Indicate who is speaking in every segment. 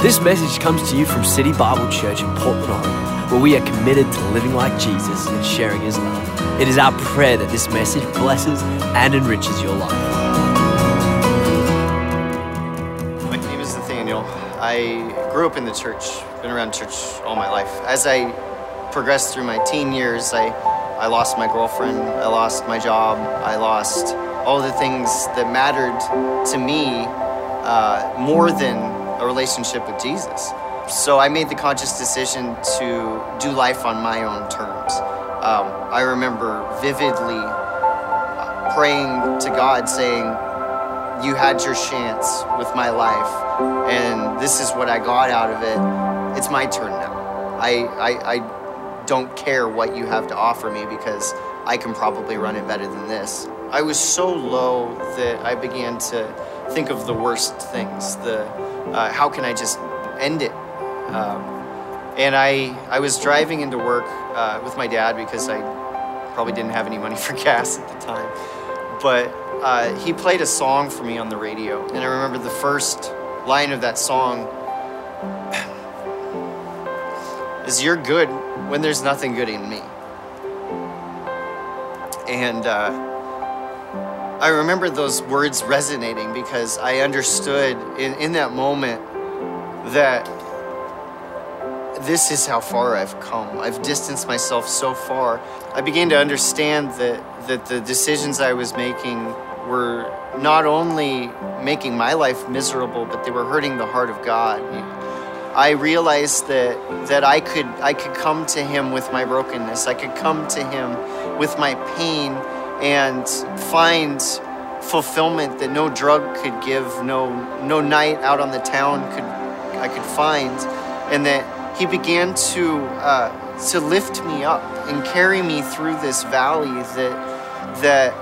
Speaker 1: This message comes to you from City Bible Church in Portland, Oregon, where we are committed to living like Jesus and sharing his love. It is our prayer that this message blesses and enriches your life.
Speaker 2: My name is Nathaniel. I grew up in the church, been around church all my life. As I progressed through my teen years, I, I lost my girlfriend, I lost my job, I lost all the things that mattered to me uh, more than a relationship with Jesus. So I made the conscious decision to do life on my own terms. Um, I remember vividly praying to God saying, You had your chance with my life, and this is what I got out of it. It's my turn now. I, I, I don't care what you have to offer me because I can probably run it better than this. I was so low that I began to think of the worst things. The uh, how can I just end it? Um, and I I was driving into work uh, with my dad because I probably didn't have any money for gas at the time. But uh, he played a song for me on the radio, and I remember the first line of that song is "You're good when there's nothing good in me." And uh, I remember those words resonating because I understood in, in that moment that this is how far I've come. I've distanced myself so far. I began to understand that, that the decisions I was making were not only making my life miserable, but they were hurting the heart of God. I realized that, that I, could, I could come to Him with my brokenness, I could come to Him with my pain and find fulfillment that no drug could give, no, no night out on the town could, I could find, and that He began to, uh, to lift me up and carry me through this valley that, that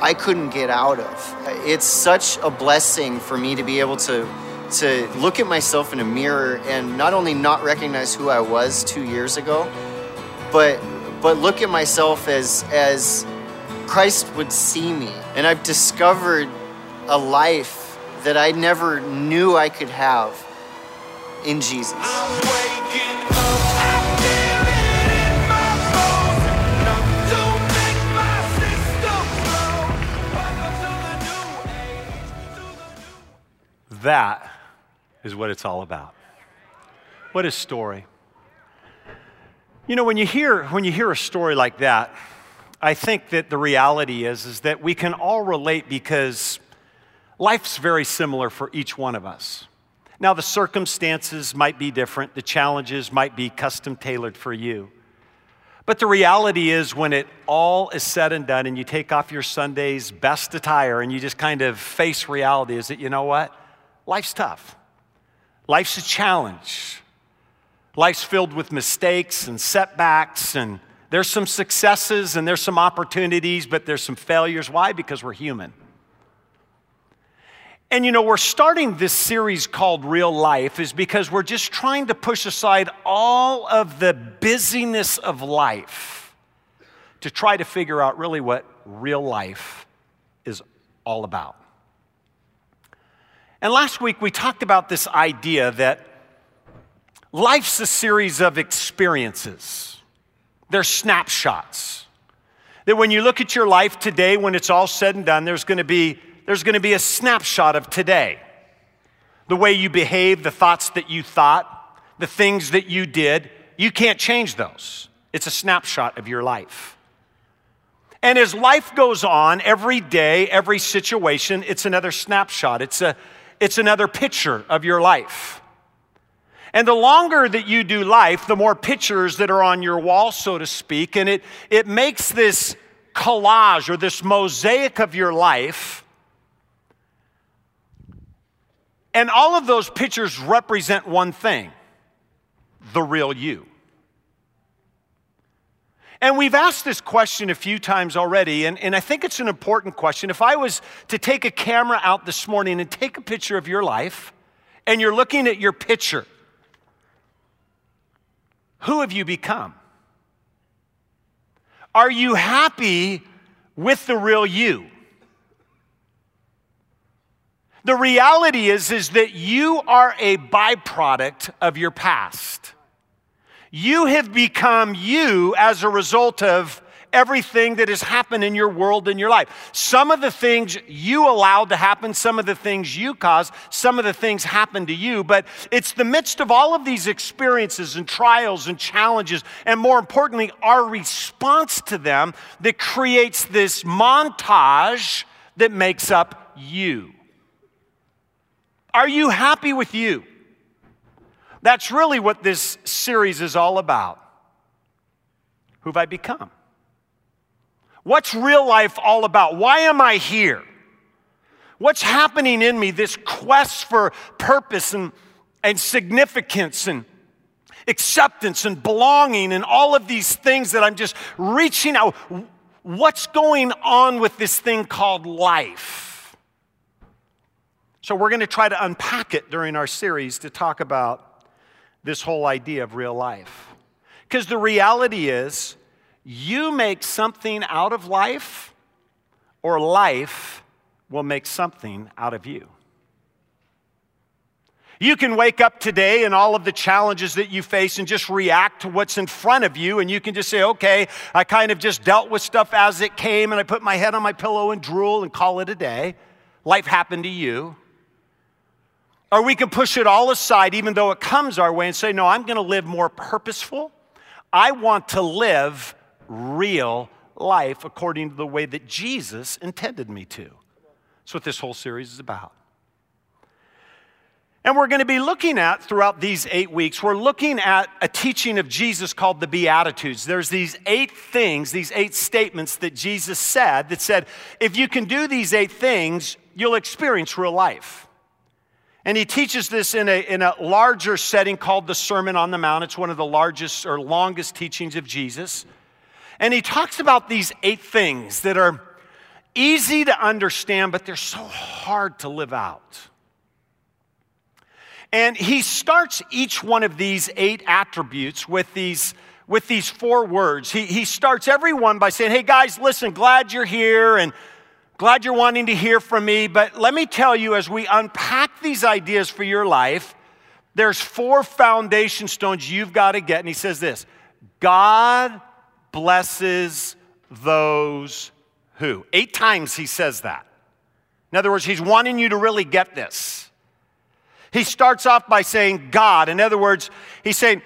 Speaker 2: I couldn't get out of. It's such a blessing for me to be able to to look at myself in a mirror and not only not recognize who I was 2 years ago, but but look at myself as as Christ would see me. And I've discovered a life that I never knew I could have in Jesus.
Speaker 3: That is what it's all about. What a story. You know, when you hear, when you hear a story like that, I think that the reality is, is that we can all relate because life's very similar for each one of us. Now, the circumstances might be different, the challenges might be custom tailored for you. But the reality is, when it all is said and done, and you take off your Sunday's best attire and you just kind of face reality, is that you know what? Life's tough. Life's a challenge. Life's filled with mistakes and setbacks, and there's some successes and there's some opportunities, but there's some failures. Why? Because we're human. And you know, we're starting this series called Real Life is because we're just trying to push aside all of the busyness of life to try to figure out really what real life is all about. And last week we talked about this idea that life's a series of experiences, they're snapshots. That when you look at your life today, when it's all said and done, there's to be, there's to be a snapshot of today. The way you behave, the thoughts that you thought, the things that you did, you can't change those. It's a snapshot of your life. And as life goes on, every day, every situation, it's another snapshot. It's a, it's another picture of your life. And the longer that you do life, the more pictures that are on your wall, so to speak, and it, it makes this collage or this mosaic of your life. And all of those pictures represent one thing the real you. And we've asked this question a few times already, and, and I think it's an important question. If I was to take a camera out this morning and take a picture of your life, and you're looking at your picture, who have you become? Are you happy with the real you? The reality is, is that you are a byproduct of your past. You have become you as a result of everything that has happened in your world in your life. Some of the things you allowed to happen, some of the things you caused, some of the things happened to you, but it's the midst of all of these experiences and trials and challenges, and more importantly, our response to them that creates this montage that makes up you. Are you happy with you? That's really what this series is all about. Who've I become? What's real life all about? Why am I here? What's happening in me? This quest for purpose and, and significance and acceptance and belonging and all of these things that I'm just reaching out. What's going on with this thing called life? So, we're going to try to unpack it during our series to talk about this whole idea of real life. Because the reality is, you make something out of life, or life will make something out of you. You can wake up today and all of the challenges that you face and just react to what's in front of you, and you can just say, okay, I kind of just dealt with stuff as it came, and I put my head on my pillow and drool and call it a day. Life happened to you. Or we can push it all aside, even though it comes our way, and say, no, I'm going to live more purposeful. I want to live real life according to the way that Jesus intended me to. That's what this whole series is about. And we're going to be looking at throughout these eight weeks, we're looking at a teaching of Jesus called the Beatitudes. There's these eight things, these eight statements that Jesus said that said, if you can do these eight things, you'll experience real life. And he teaches this in a, in a larger setting called the Sermon on the Mount. It's one of the largest or longest teachings of Jesus. And he talks about these eight things that are easy to understand, but they're so hard to live out. And he starts each one of these eight attributes with these, with these four words. He, he starts every one by saying, Hey guys, listen, glad you're here and glad you're wanting to hear from me. But let me tell you, as we unpack these ideas for your life, there's four foundation stones you've got to get. And he says this God blesses those who. Eight times he says that. In other words, he's wanting you to really get this. He starts off by saying God. In other words, he's saying,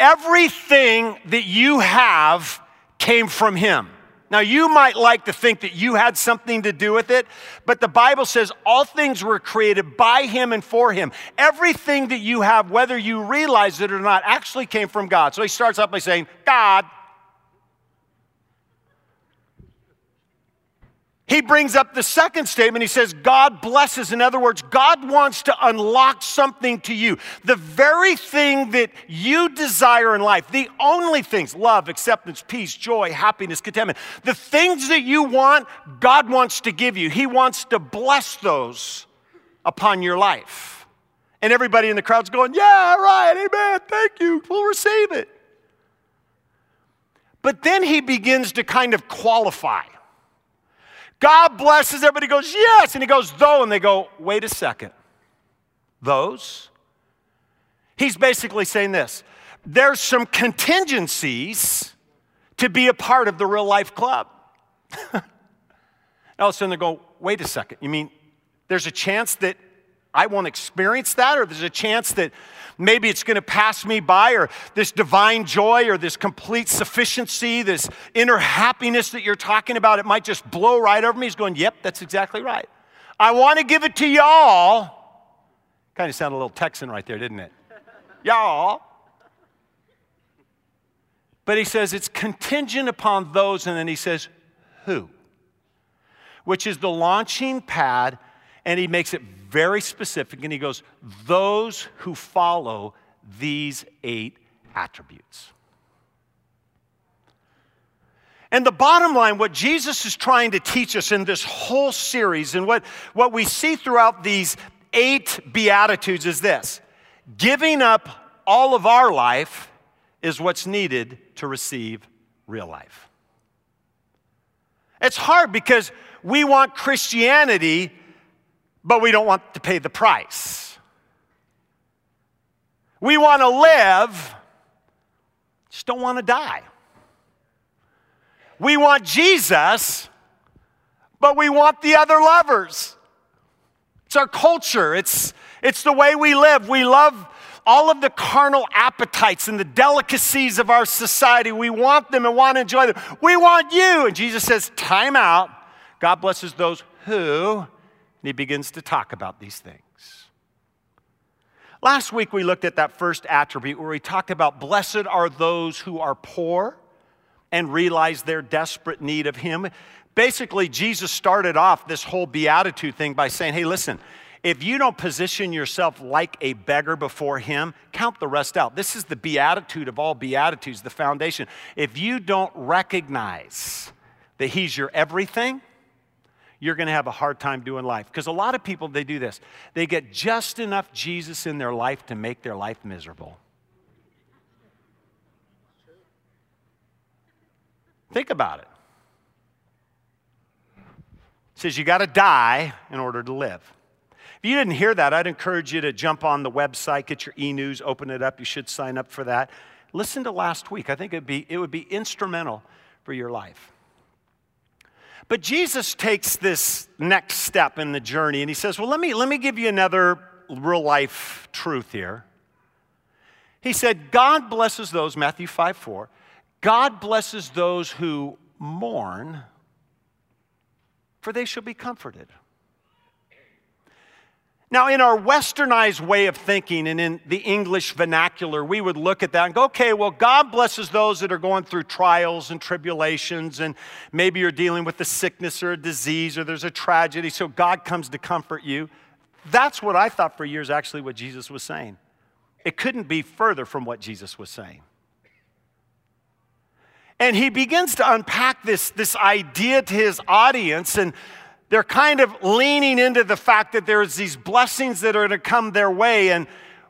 Speaker 3: everything that you have came from him. Now, you might like to think that you had something to do with it, but the Bible says all things were created by Him and for Him. Everything that you have, whether you realize it or not, actually came from God. So he starts off by saying, God. He brings up the second statement. He says, God blesses. In other words, God wants to unlock something to you. The very thing that you desire in life, the only things love, acceptance, peace, joy, happiness, contentment the things that you want, God wants to give you. He wants to bless those upon your life. And everybody in the crowd's going, Yeah, right, amen, thank you, we'll receive it. But then he begins to kind of qualify. God blesses. Everybody goes, Yes. And he goes, Though. And they go, Wait a second. Those? He's basically saying this there's some contingencies to be a part of the real life club. All of a sudden they go, Wait a second. You mean there's a chance that I won't experience that, or there's a chance that maybe it's going to pass me by, or this divine joy, or this complete sufficiency, this inner happiness that you're talking about, it might just blow right over me. He's going, Yep, that's exactly right. I want to give it to y'all. Kind of sounded a little Texan right there, didn't it? y'all. But he says it's contingent upon those, and then he says, Who? Which is the launching pad, and he makes it very specific, and he goes, Those who follow these eight attributes. And the bottom line, what Jesus is trying to teach us in this whole series, and what, what we see throughout these eight Beatitudes is this giving up all of our life is what's needed to receive real life. It's hard because we want Christianity but we don't want to pay the price. We want to live, just don't want to die. We want Jesus, but we want the other lovers. It's our culture, it's, it's the way we live. We love all of the carnal appetites and the delicacies of our society. We want them and want to enjoy them. We want you. And Jesus says, Time out. God blesses those who, he begins to talk about these things. Last week we looked at that first attribute where we talked about blessed are those who are poor and realize their desperate need of him. Basically, Jesus started off this whole beatitude thing by saying, Hey, listen, if you don't position yourself like a beggar before Him, count the rest out. This is the beatitude of all beatitudes, the foundation. If you don't recognize that He's your everything, you're going to have a hard time doing life. Because a lot of people, they do this. They get just enough Jesus in their life to make their life miserable. Think about it. It says you got to die in order to live. If you didn't hear that, I'd encourage you to jump on the website, get your e news, open it up. You should sign up for that. Listen to last week. I think it'd be, it would be instrumental for your life. But Jesus takes this next step in the journey and he says, Well, let me, let me give you another real life truth here. He said, God blesses those, Matthew 5 4, God blesses those who mourn, for they shall be comforted. Now, in our westernized way of thinking and in the English vernacular, we would look at that and go, okay, well, God blesses those that are going through trials and tribulations, and maybe you're dealing with a sickness or a disease or there's a tragedy, so God comes to comfort you. That's what I thought for years, actually, what Jesus was saying. It couldn't be further from what Jesus was saying. And he begins to unpack this, this idea to his audience, and they're kind of leaning into the fact that there's these blessings that are going to come their way. And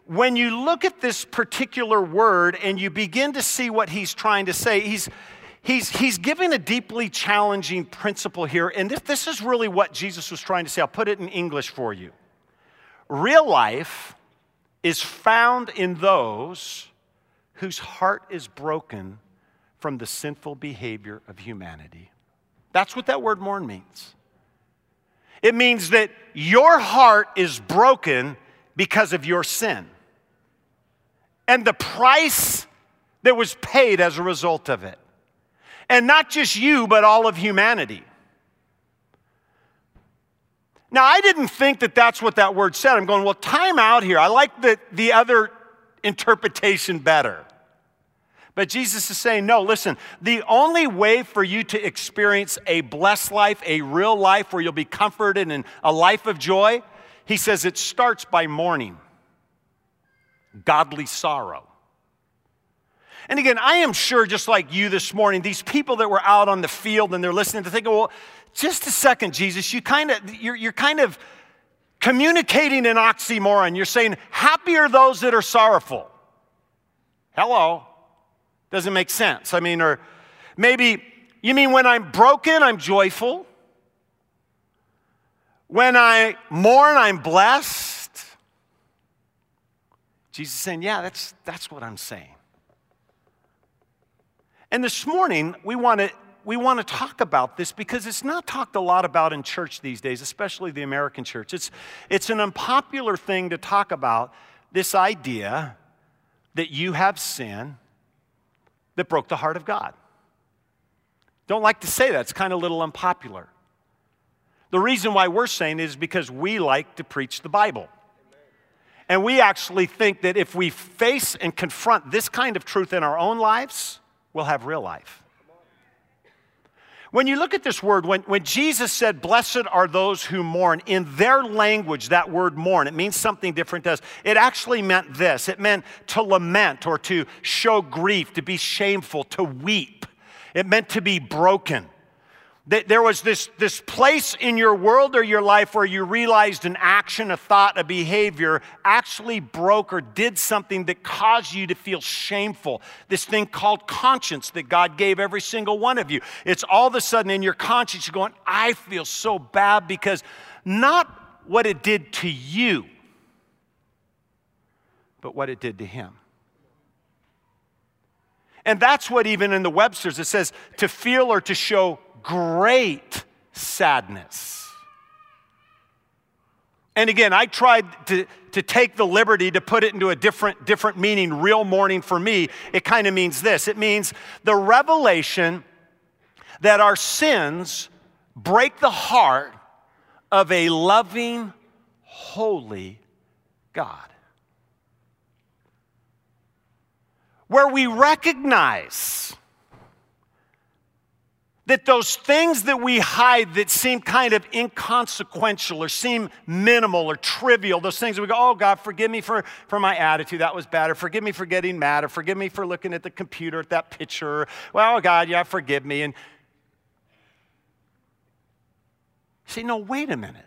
Speaker 3: when you look at this particular word and you begin to see what he's trying to say, he's, he's, he's giving a deeply challenging principle here. And this, this is really what Jesus was trying to say. I'll put it in English for you. Real life is found in those whose heart is broken from the sinful behavior of humanity. That's what that word mourn means. It means that your heart is broken because of your sin and the price that was paid as a result of it. And not just you, but all of humanity. Now, I didn't think that that's what that word said. I'm going, well, time out here. I like the, the other interpretation better. But Jesus is saying, no, listen, the only way for you to experience a blessed life, a real life where you'll be comforted and a life of joy, he says it starts by mourning, godly sorrow. And again, I am sure, just like you this morning, these people that were out on the field and they're listening to think, well, just a second, Jesus, you kind of, you're, you're kind of communicating an oxymoron. You're saying, happy are those that are sorrowful. Hello. Doesn't make sense. I mean, or maybe you mean when I'm broken, I'm joyful. When I mourn, I'm blessed. Jesus is saying, Yeah, that's, that's what I'm saying. And this morning, we want to we want to talk about this because it's not talked a lot about in church these days, especially the American church. It's, it's an unpopular thing to talk about this idea that you have sin that broke the heart of God. Don't like to say that, it's kind of a little unpopular. The reason why we're saying it is because we like to preach the Bible. And we actually think that if we face and confront this kind of truth in our own lives, we'll have real life. When you look at this word, when, when Jesus said, Blessed are those who mourn, in their language, that word mourn, it means something different to us. It actually meant this it meant to lament or to show grief, to be shameful, to weep. It meant to be broken. There was this, this place in your world or your life where you realized an action, a thought, a behavior actually broke or did something that caused you to feel shameful. This thing called conscience that God gave every single one of you. It's all of a sudden in your conscience, you're going, I feel so bad because not what it did to you, but what it did to him. And that's what even in the Webster's it says to feel or to show great sadness. And again, I tried to, to take the liberty to put it into a different, different meaning, real mourning for me. It kind of means this it means the revelation that our sins break the heart of a loving, holy God. Where we recognize that those things that we hide that seem kind of inconsequential or seem minimal or trivial, those things we go, oh God, forgive me for, for my attitude, that was bad, or forgive me for getting mad, or forgive me for looking at the computer at that picture, well, God, yeah, forgive me. And say, no, wait a minute.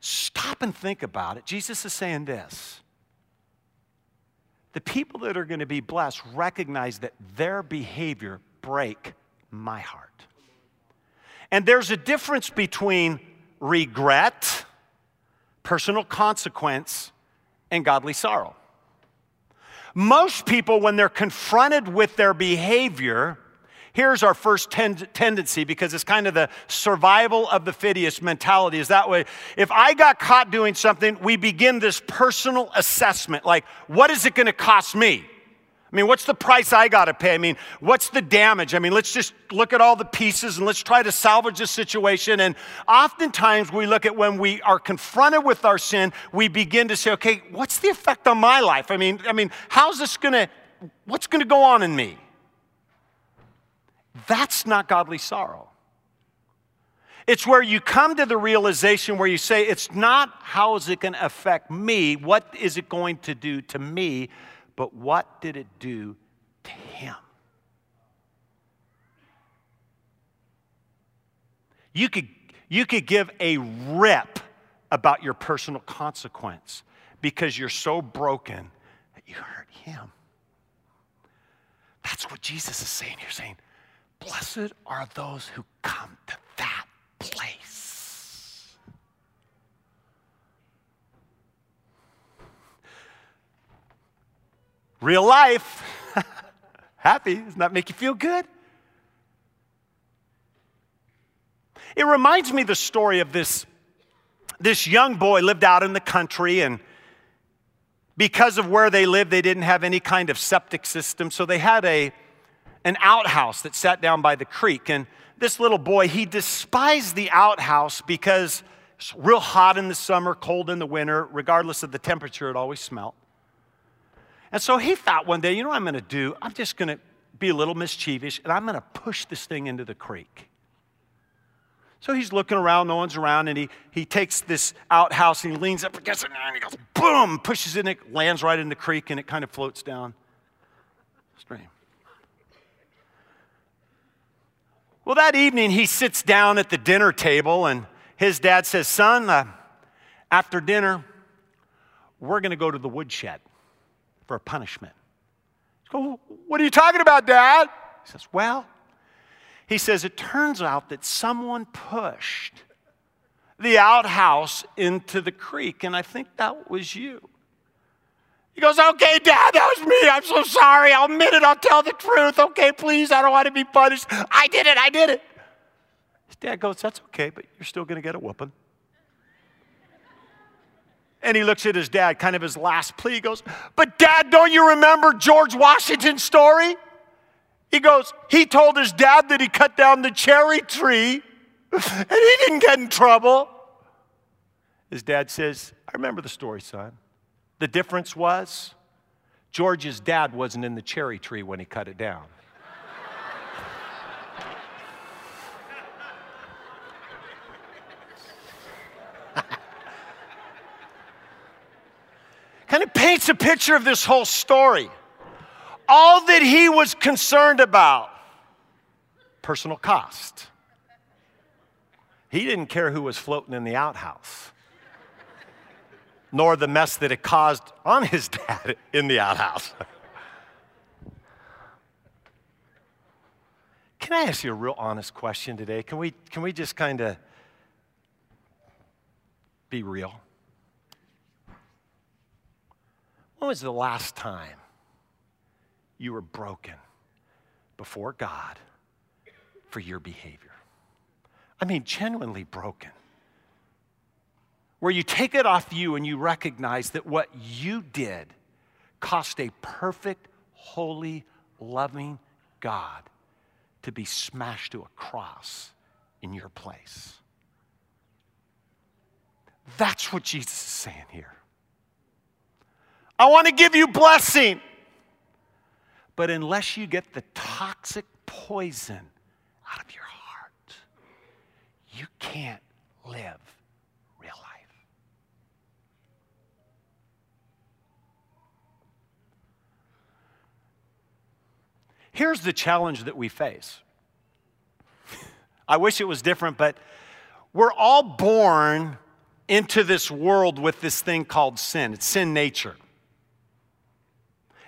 Speaker 3: Stop and think about it. Jesus is saying this. The people that are going to be blessed recognize that their behavior break my heart. And there's a difference between regret, personal consequence, and godly sorrow. Most people, when they're confronted with their behavior, here's our first ten- tendency because it's kind of the survival of the fittest mentality is that way if i got caught doing something we begin this personal assessment like what is it going to cost me I mean, what's the price I got to pay? I mean, what's the damage? I mean, let's just look at all the pieces and let's try to salvage the situation. And oftentimes we look at when we are confronted with our sin, we begin to say, okay, what's the effect on my life? I mean, I mean, how's this going to, what's going to go on in me? That's not godly sorrow. It's where you come to the realization where you say, it's not how is it going to affect me? What is it going to do to me? But what did it do to him? You could, you could give a rip about your personal consequence because you're so broken that you hurt him. That's what Jesus is saying here, saying, Blessed are those who come to that place. Real life. Happy. Doesn't that make you feel good? It reminds me the story of this, this young boy lived out in the country and because of where they lived, they didn't have any kind of septic system. So they had a, an outhouse that sat down by the creek. And this little boy, he despised the outhouse because it's real hot in the summer, cold in the winter. Regardless of the temperature, it always smelled. And so he thought one day, you know what I'm going to do? I'm just going to be a little mischievous and I'm going to push this thing into the creek. So he's looking around, no one's around, and he, he takes this outhouse and he leans up against it and he goes, boom, pushes it, and it lands right in the creek and it kind of floats down stream. Well, that evening he sits down at the dinner table and his dad says, Son, uh, after dinner, we're going to go to the woodshed for a punishment. Go, what are you talking about, Dad? He says, Well, he says, it turns out that someone pushed the outhouse into the creek, and I think that was you. He goes, Okay, Dad, that was me. I'm so sorry. I'll admit it. I'll tell the truth. Okay, please. I don't want to be punished. I did it. I did it. His dad goes, That's okay, but you're still going to get a whooping. And he looks at his dad, kind of his last plea. He goes, But dad, don't you remember George Washington's story? He goes, He told his dad that he cut down the cherry tree and he didn't get in trouble. His dad says, I remember the story, son. The difference was George's dad wasn't in the cherry tree when he cut it down. Kind of paints a picture of this whole story. All that he was concerned about personal cost. He didn't care who was floating in the outhouse, nor the mess that it caused on his dad in the outhouse. Can I ask you a real honest question today? Can we, can we just kind of be real? When was the last time you were broken before God for your behavior? I mean, genuinely broken. Where you take it off you and you recognize that what you did cost a perfect, holy, loving God to be smashed to a cross in your place. That's what Jesus is saying here. I want to give you blessing. But unless you get the toxic poison out of your heart, you can't live real life. Here's the challenge that we face. I wish it was different, but we're all born into this world with this thing called sin. It's sin nature.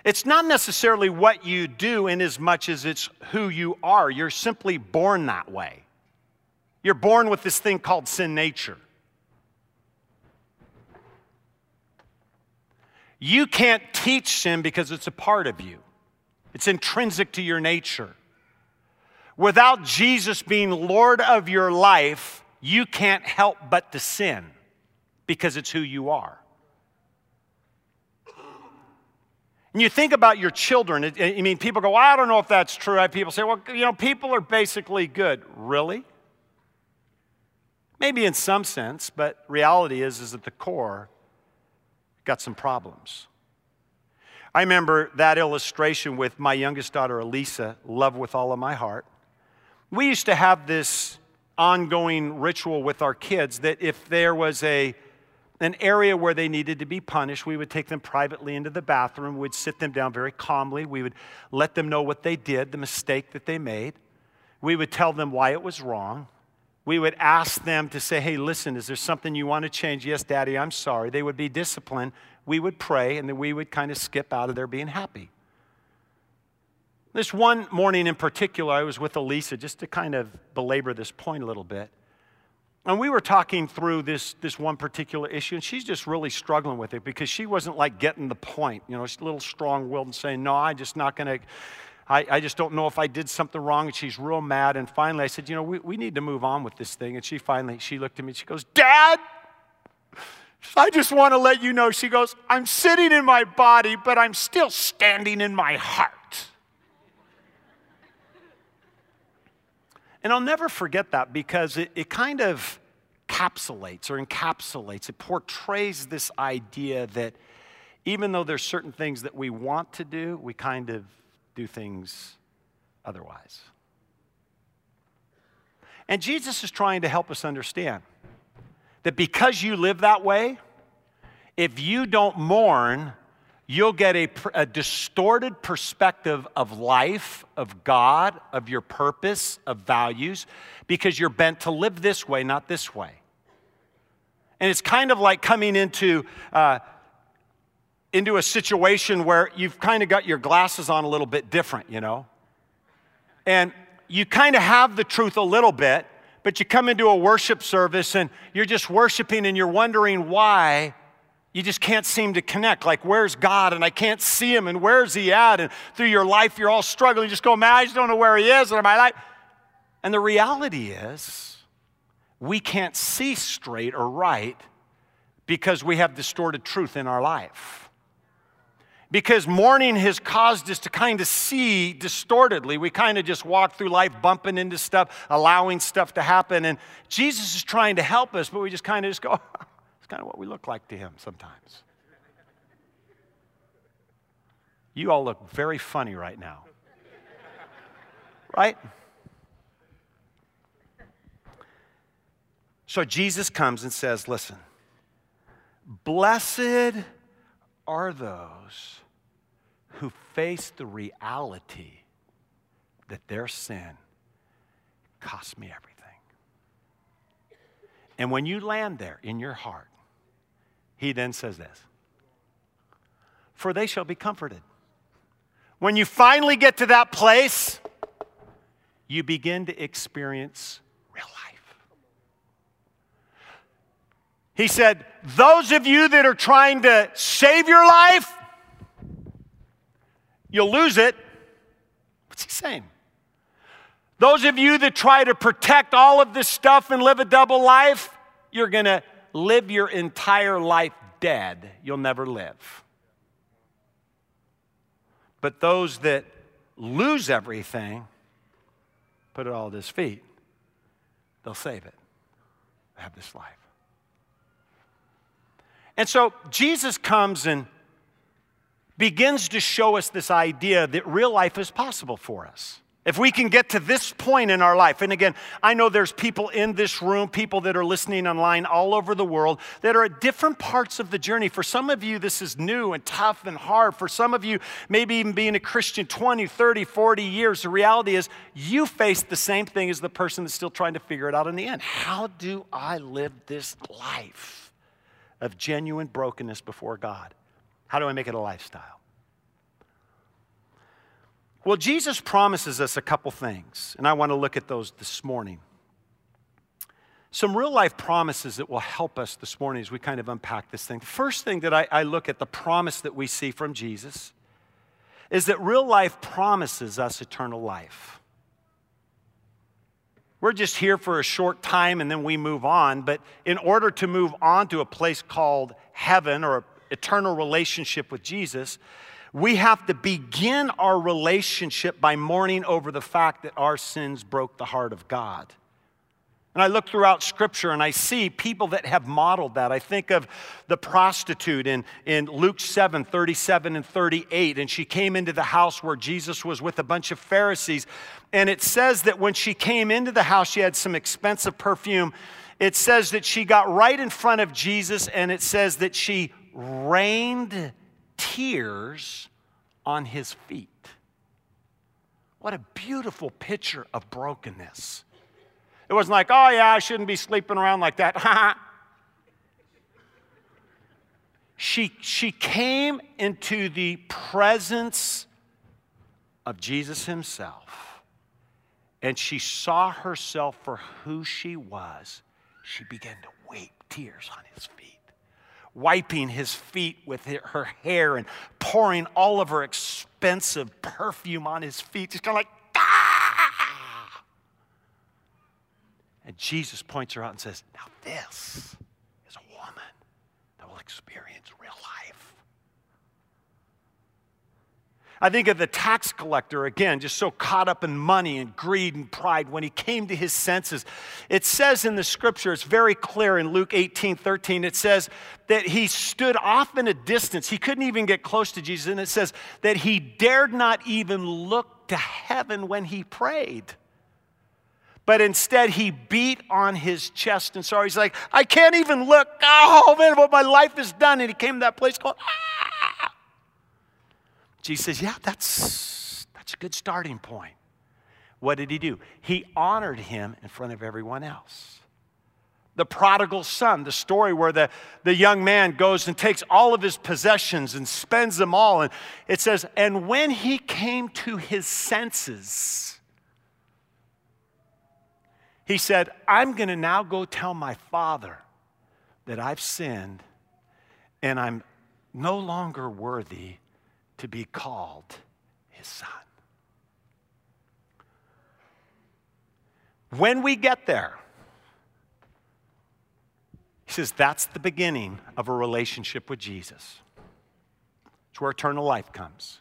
Speaker 3: It's not necessarily what you do in as much as it's who you are. You're simply born that way. You're born with this thing called sin nature. You can't teach sin because it's a part of you, it's intrinsic to your nature. Without Jesus being Lord of your life, you can't help but to sin because it's who you are. And you think about your children. I mean, people go, well, I don't know if that's true. I have people say, well, you know, people are basically good. Really? Maybe in some sense, but reality is, is at the core, got some problems. I remember that illustration with my youngest daughter, Elisa, love with all of my heart. We used to have this ongoing ritual with our kids that if there was a an area where they needed to be punished, we would take them privately into the bathroom. We'd sit them down very calmly. We would let them know what they did, the mistake that they made. We would tell them why it was wrong. We would ask them to say, Hey, listen, is there something you want to change? Yes, Daddy, I'm sorry. They would be disciplined. We would pray, and then we would kind of skip out of there being happy. This one morning in particular, I was with Elisa just to kind of belabor this point a little bit. And we were talking through this, this one particular issue, and she's just really struggling with it because she wasn't like getting the point. You know, she's a little strong willed and saying, No, I'm just not going to, I just don't know if I did something wrong. And she's real mad. And finally, I said, You know, we, we need to move on with this thing. And she finally, she looked at me, and she goes, Dad, I just want to let you know. She goes, I'm sitting in my body, but I'm still standing in my heart. And I'll never forget that because it, it kind of capsulates or encapsulates, it portrays this idea that even though there's certain things that we want to do, we kind of do things otherwise. And Jesus is trying to help us understand that because you live that way, if you don't mourn, you'll get a, a, distorted perspective of life, of God, of your purpose, of values, because you're bent to live this way, not this way. And it's kind of like coming into, uh, into a situation where you've kind of got your glasses on a little bit different, you know? And you kind of have the truth a little bit, but you come into a worship service and you're just worshiping and you're wondering why you just can't seem to connect. Like, where's God? And I can't see him, and where's he at? And through your life, you're all struggling. You just go, man, I just don't know where he is in my life. And the reality is, we can't see straight or right because we have distorted truth in our life. Because mourning has caused us to kind of see distortedly. We kind of just walk through life bumping into stuff, allowing stuff to happen. And Jesus is trying to help us, but we just kind of just go, kind of what we look like to him sometimes. You all look very funny right now. Right? So Jesus comes and says, Listen, blessed are those who face the reality that their sin cost me everything. And when you land there in your heart, he then says this For they shall be comforted. When you finally get to that place, you begin to experience real life. He said, Those of you that are trying to save your life, you'll lose it. What's he saying? Those of you that try to protect all of this stuff and live a double life, you're going to live your entire life dead. You'll never live. But those that lose everything, put it all at his feet, they'll save it, have this life. And so Jesus comes and begins to show us this idea that real life is possible for us. If we can get to this point in our life, and again, I know there's people in this room, people that are listening online all over the world that are at different parts of the journey. For some of you, this is new and tough and hard. For some of you, maybe even being a Christian 20, 30, 40 years, the reality is you face the same thing as the person that's still trying to figure it out in the end. How do I live this life of genuine brokenness before God? How do I make it a lifestyle? Well, Jesus promises us a couple things, and I want to look at those this morning. Some real life promises that will help us this morning as we kind of unpack this thing. First thing that I, I look at, the promise that we see from Jesus, is that real life promises us eternal life. We're just here for a short time and then we move on, but in order to move on to a place called heaven or eternal relationship with Jesus, we have to begin our relationship by mourning over the fact that our sins broke the heart of God. And I look throughout scripture and I see people that have modeled that. I think of the prostitute in, in Luke 7 37 and 38. And she came into the house where Jesus was with a bunch of Pharisees. And it says that when she came into the house, she had some expensive perfume. It says that she got right in front of Jesus and it says that she rained tears on his feet. What a beautiful picture of brokenness. It wasn't like, oh, yeah, I shouldn't be sleeping around like that. she, she came into the presence of Jesus himself and she saw herself for who she was. She began to weep tears on his feet wiping his feet with her hair and pouring all of her expensive perfume on his feet. Just kind of like, ah! And Jesus points her out and says, Now, this is a woman that will experience real life. I think of the tax collector again, just so caught up in money and greed and pride when he came to his senses. It says in the scripture, it's very clear in Luke 18 13, it says that he stood off in a distance. He couldn't even get close to Jesus. And it says that he dared not even look to heaven when he prayed. But instead, he beat on his chest and sorry. He's like, I can't even look. Oh, man, what my life is done. And he came to that place called, ah! Jesus says, Yeah, that's, that's a good starting point. What did he do? He honored him in front of everyone else. The prodigal son, the story where the, the young man goes and takes all of his possessions and spends them all. And it says, And when he came to his senses, he said, I'm going to now go tell my father that I've sinned and I'm no longer worthy to be called his son. When we get there, he says that's the beginning of a relationship with Jesus. It's where eternal life comes.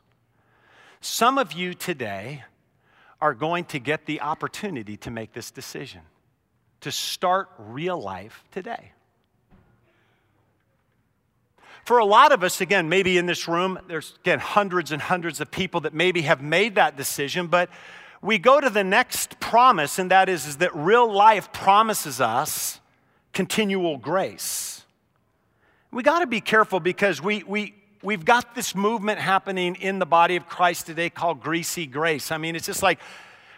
Speaker 3: Some of you today are going to get the opportunity to make this decision, to start real life today. For a lot of us, again, maybe in this room, there's again hundreds and hundreds of people that maybe have made that decision, but we go to the next promise, and that is, is that real life promises us continual grace. We got to be careful because we, we, we've got this movement happening in the body of Christ today called greasy grace. I mean, it's just like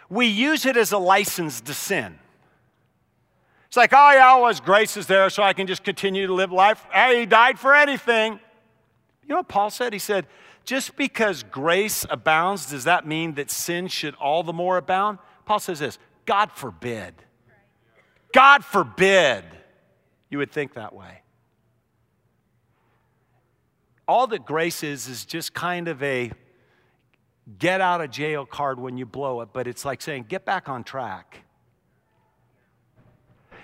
Speaker 3: we use it as a license to sin. It's like, oh, yeah, well, His grace is there, so I can just continue to live life. Hey, He died for anything. You know what Paul said? He said, just because grace abounds, does that mean that sin should all the more abound? Paul says this God forbid. God forbid you would think that way. All that grace is, is just kind of a get out of jail card when you blow it, but it's like saying, get back on track.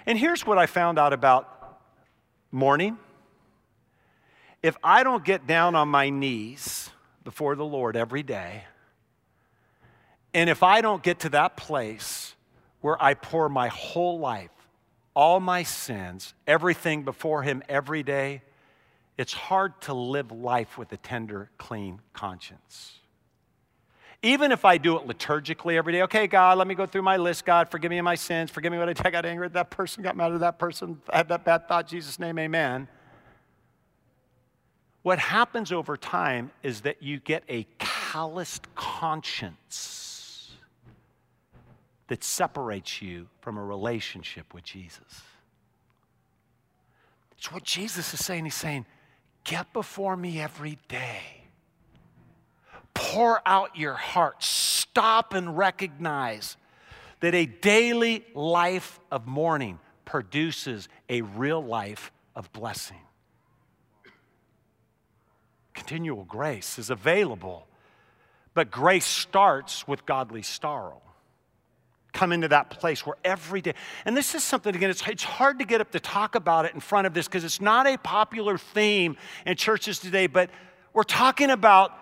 Speaker 3: And here's what I found out about mourning. If I don't get down on my knees before the Lord every day, and if I don't get to that place where I pour my whole life, all my sins, everything before Him every day, it's hard to live life with a tender, clean conscience. Even if I do it liturgically every day, okay, God, let me go through my list. God, forgive me of my sins. Forgive me when I got angry at that person, got mad at that person, had that bad thought. Jesus' name, amen. What happens over time is that you get a calloused conscience that separates you from a relationship with Jesus. It's what Jesus is saying. He's saying, Get before me every day pour out your heart. Stop and recognize that a daily life of mourning produces a real life of blessing. Continual grace is available, but grace starts with godly sorrow. Come into that place where every day, and this is something, again, it's, it's hard to get up to talk about it in front of this because it's not a popular theme in churches today, but we're talking about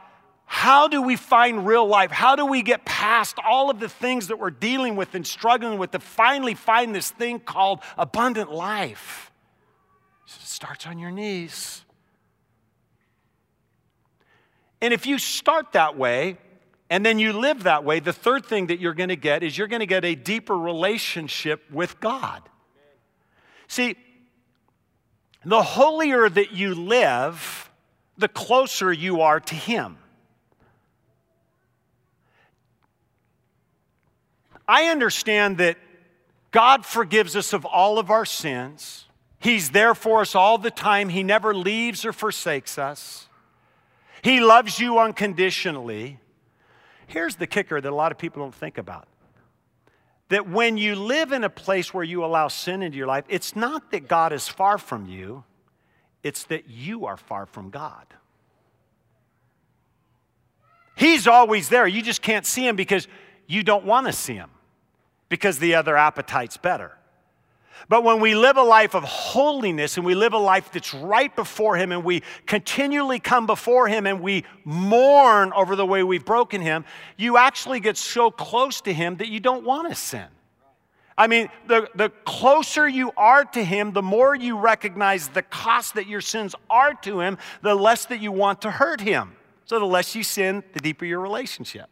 Speaker 3: how do we find real life? How do we get past all of the things that we're dealing with and struggling with to finally find this thing called abundant life? It starts on your knees. And if you start that way and then you live that way, the third thing that you're going to get is you're going to get a deeper relationship with God. See, the holier that you live, the closer you are to Him. I understand that God forgives us of all of our sins. He's there for us all the time. He never leaves or forsakes us. He loves you unconditionally. Here's the kicker that a lot of people don't think about that when you live in a place where you allow sin into your life, it's not that God is far from you, it's that you are far from God. He's always there. You just can't see him because you don't want to see him because the other appetite's better. But when we live a life of holiness and we live a life that's right before Him and we continually come before Him and we mourn over the way we've broken Him, you actually get so close to Him that you don't want to sin. I mean, the, the closer you are to Him, the more you recognize the cost that your sins are to Him, the less that you want to hurt Him. So the less you sin, the deeper your relationship.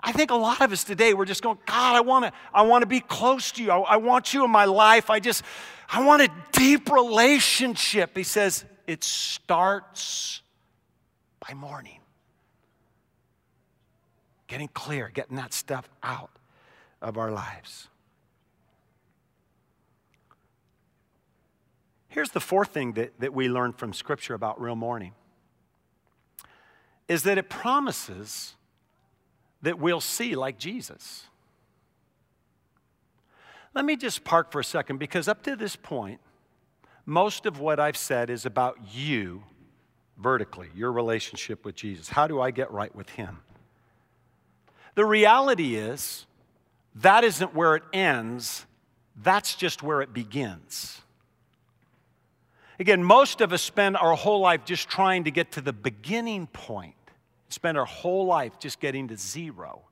Speaker 3: I think a lot of us today, we're just going, God, I want to, I want to be close to you. I, I want you in my life. I just, I want a deep relationship. He says, it starts by mourning. Getting clear, getting that stuff out of our lives. Here's the fourth thing that, that we learn from Scripture about real mourning is that it promises that we'll see like Jesus. Let me just park for a second because up to this point, most of what I've said is about you vertically, your relationship with Jesus. How do I get right with Him? The reality is, that isn't where it ends, that's just where it begins. Again, most of us spend our whole life just trying to get to the beginning point spend our whole life just getting to zero.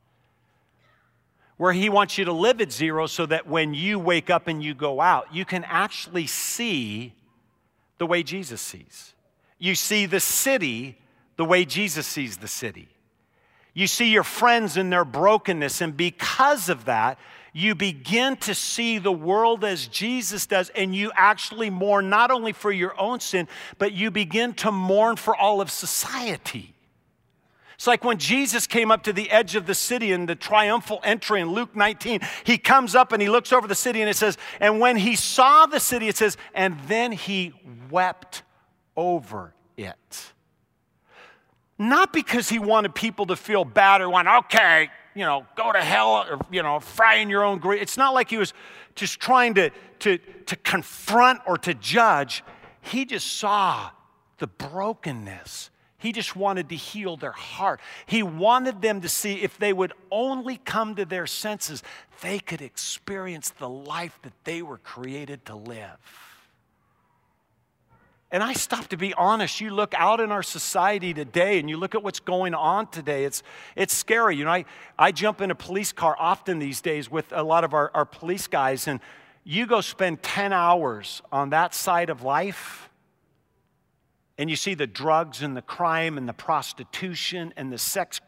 Speaker 3: Where He wants you to live at zero so that when you wake up and you go out, you can actually see the way Jesus sees. You see the city the way Jesus sees the city. You see your friends in their brokenness, and because of that, you begin to see the world as Jesus does, and you actually mourn not only for your own sin, but you begin to mourn for all of society. It's like when Jesus came up to the edge of the city in the triumphal entry in Luke 19. He comes up and he looks over the city and it says, and when he saw the city, it says, and then he wept over it. Not because he wanted people to feel bad or want, okay, you know, go to hell or, you know, fry in your own grease. It's not like he was just trying to, to, to confront or to judge. He just saw the brokenness He just wanted to heal their heart. He wanted them to see if they would only come to their senses, they could experience the life that they were created to live. And I stop to be honest. You look out in our society today and you look at what's going on today, it's, it's scary. You know, I, I jump in a police car often these days with a lot of our, our police guys, and you go spend 10 hours on that side of life, and you see the drugs and the crime and the prostitution and the sex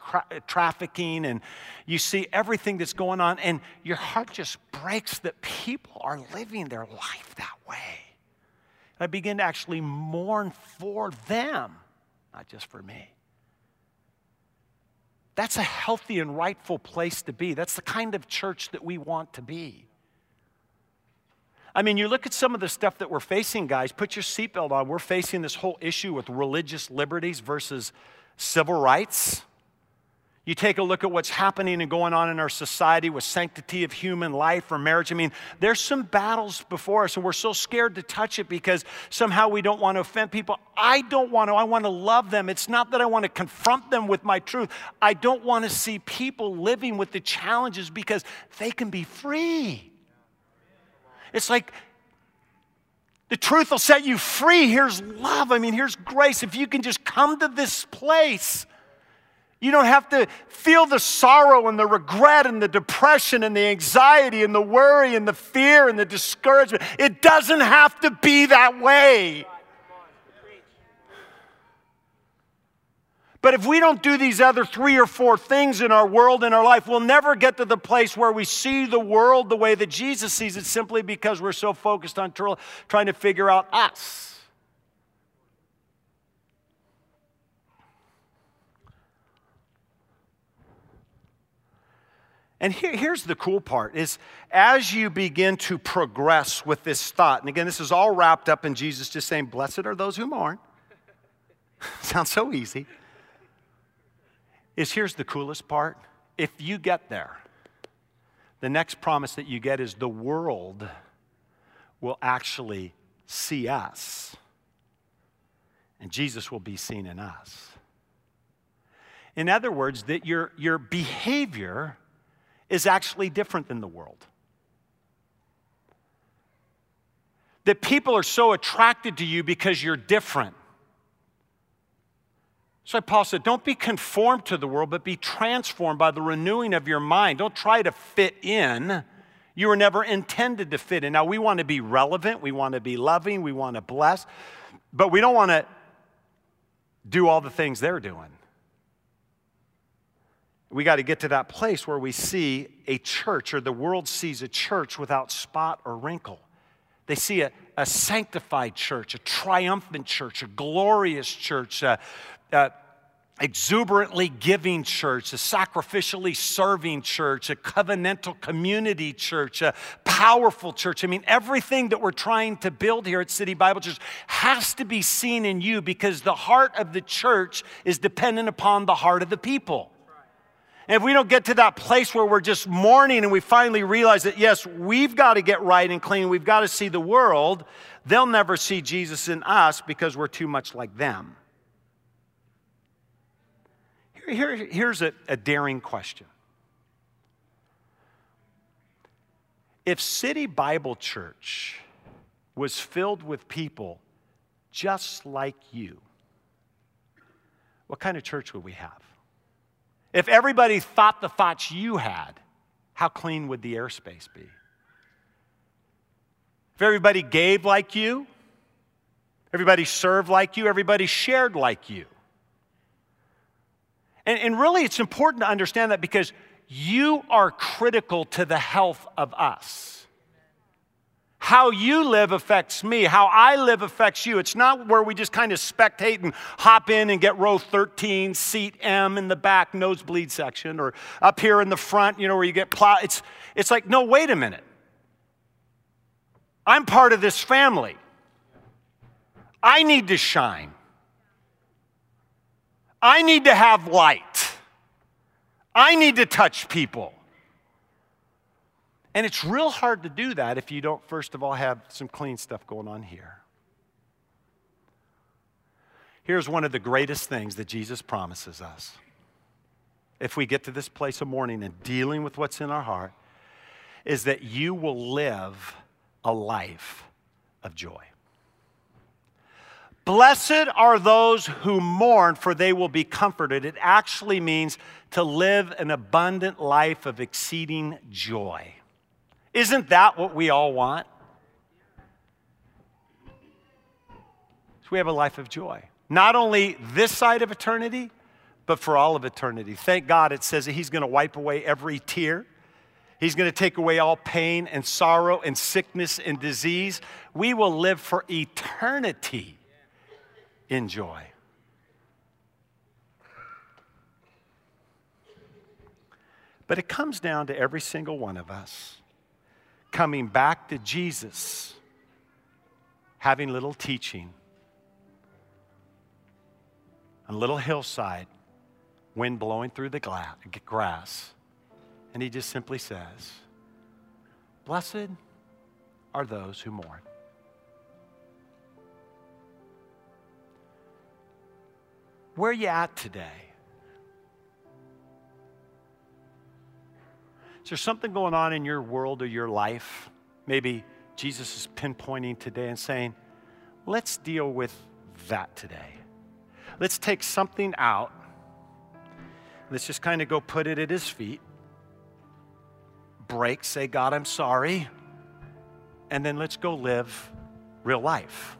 Speaker 3: trafficking, and you see everything that's going on, and your heart just breaks that people are living their life that way. And I begin to actually mourn for them, not just for me. That's a healthy and rightful place to be. That's the kind of church that we want to be. I mean, you look at some of the stuff that we're facing, guys, put your seatbelt on. We're facing this whole issue with religious liberties versus civil rights. You take a look at what's happening and going on in our society with sanctity of human life or marriage. I mean, there's some battles before us, and we're so scared to touch it because somehow we don't want to offend people. I don't want to. I want to love them. It's not that I want to confront them with my truth. I don't want to see people living with the challenges because they can be free. It's like the truth will set you free. Here's love. I mean, here's grace. If you can just come to this place you don't have to feel the sorrow and the regret and the depression and the anxiety and the worry and the fear and the discouragement. It doesn't have to be that way. But if we don't do these other three or four things in our world, in our life, we'll never get to the place where we see the world the way that Jesus sees it simply because we're so focused on trying to figure out us. And here, here's the cool part is as you begin to progress with this thought, and again, this is all wrapped up in Jesus just saying, Blessed are those who mourn. Sounds so easy. Is here's the coolest part. If you get there, the next promise that you get is the world will actually see us, and Jesus will be seen in us. In other words, that your, your behavior is actually different than the world. That people are so attracted to you because you're different. So Paul said, don't be conformed to the world, but be transformed by the renewing of your mind. Don't try to fit in. You were never intended to fit in. Now, we want to be relevant, we want to be loving, we want to bless, but we don't want to do all the things they're doing. We got to get to that place where we see a church, or the world sees a church without spot or wrinkle. They see a, a sanctified church, a triumphant church, a glorious church, a exuberantly giving church, a sacrificially serving church, a covenantal community church, a powerful church. I mean, everything that we're trying to build here at City Bible Church has to be seen in you because the heart of the church is dependent upon the heart of the people. And if we don't get to that place where we're just mourning and we finally realize that, yes, we've got to get right and clean, we've got to see the world, they'll never see Jesus in us because we're too much like them. Here, here, here's a, a daring question. If City Bible Church was filled with people just like you, what kind of church would we have? If everybody thought the thoughts you had, how clean would the airspace be? If everybody gave like you, everybody served like you, everybody shared like you. And, and really, it's important to understand that because you are critical to the health of us. How you live affects me. How I live affects you. It's not where we just kind of spectate and hop in and get row 13, seat M in the back, nosebleed section, or up here in the front, you know, where you get plowed. It's, it's like, no, wait a minute. I'm part of this family. I need to shine. I need to have light. I need to touch people. And it's real hard to do that if you don't, first of all, have some clean stuff going on here. Here's one of the greatest things that Jesus promises us. If we get to this place of mourning and dealing with what's in our heart, is that you will live a life of joy. Blessed are those who mourn, for they will be comforted. It actually means to live an abundant life of exceeding joy. Isn't that what we all want? So we have a life of joy. Not only this side of eternity, but for all of eternity. Thank God it says that He's going to wipe away every tear. He's going to take away all pain and sorrow and sickness and disease. We will live for eternity in joy. But it comes down to every single one of us coming back to Jesus, having little teaching, a little hillside, wind blowing through the grass. And he just simply says, Blessed are those who mourn. Where are you at today? Is there something going on in your world or your life? Maybe Jesus is pinpointing today and saying, let's deal with that today. Let's take something out. Let's just kind of go put it at his feet. Break, say, God, I'm sorry. And then let's go live real life.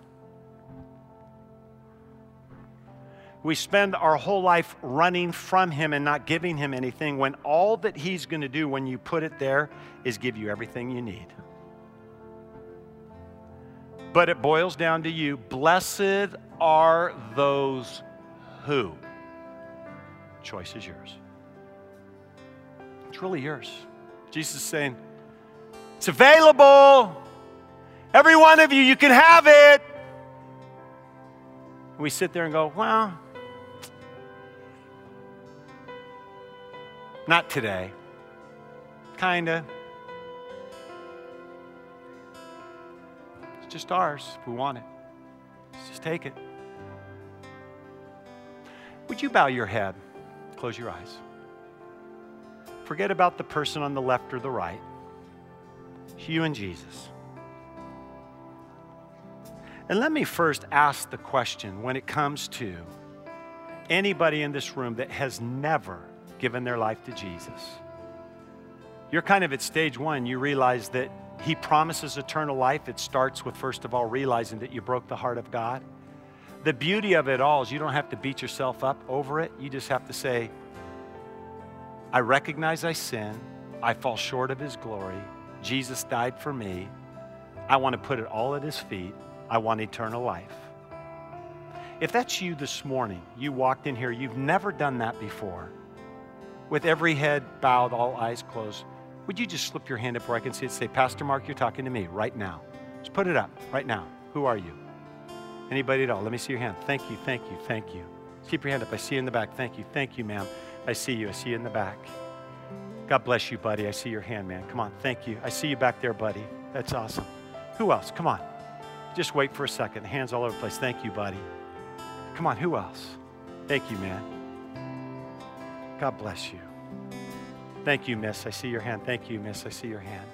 Speaker 3: We spend our whole life running from Him and not giving Him anything when all that He's going to do when you put it there is give you everything you need. But it boils down to you. Blessed are those who. Choice is yours. It's really yours. Jesus is saying, It's available. Every one of you, you can have it. We sit there and go, Well, Not today. Kinda. It's just ours if we want it. Let's just take it. Would you bow your head? Close your eyes. Forget about the person on the left or the right. It's you and Jesus. And let me first ask the question when it comes to anybody in this room that has never given their life to Jesus. You're kind of at stage one. You realize that He promises eternal life. It starts with, first of all, realizing that you broke the heart of God. The beauty of it all is you don't have to beat yourself up over it. You just have to say, I recognize I sin. I fall short of His glory. Jesus died for me. I want to put it all at His feet. I want eternal life. If that's you this morning, you walked in here, you've never done that before with every head bowed, all eyes closed, would you just slip your hand up where I can see it? Say, Pastor Marc, you're talking to me right now. Just put it up right now. Who are you? Anybody at all? Let me see your hand. Thank you, thank you, thank you. Keep your hand up. I see you in the back. Thank you, thank you, ma'am. I see you. I see you in the back. God bless you, buddy. I see your hand, man. Come on. Thank you. I see you back there, buddy. That's awesome. Who else? Come on. Just wait for a second. Hands all over the place. Thank you, buddy. Come on. Who else? Thank you, man. God bless you. Thank you, miss. I see your hand. Thank you, miss. I see your hand.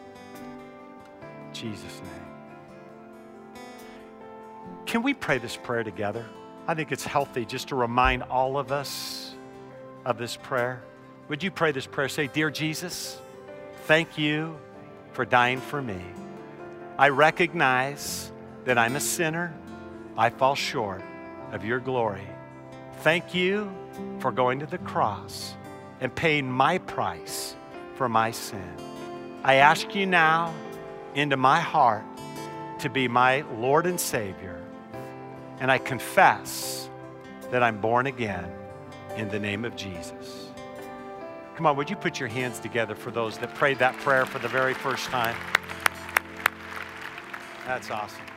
Speaker 3: In Jesus' name. Can we pray this prayer together? I think it's healthy just to remind all of us of this prayer. Would you pray this prayer? Say, Dear Jesus, thank you for dying for me. I recognize that I'm a sinner. I fall short of your glory. Thank you for going to the cross and paying my price for my sin. I ask you now into my heart to be my Lord and Savior, and I confess that I'm born again in the name of Jesus. Come on, would you put your hands together for those that prayed that prayer for the very first time? That's awesome.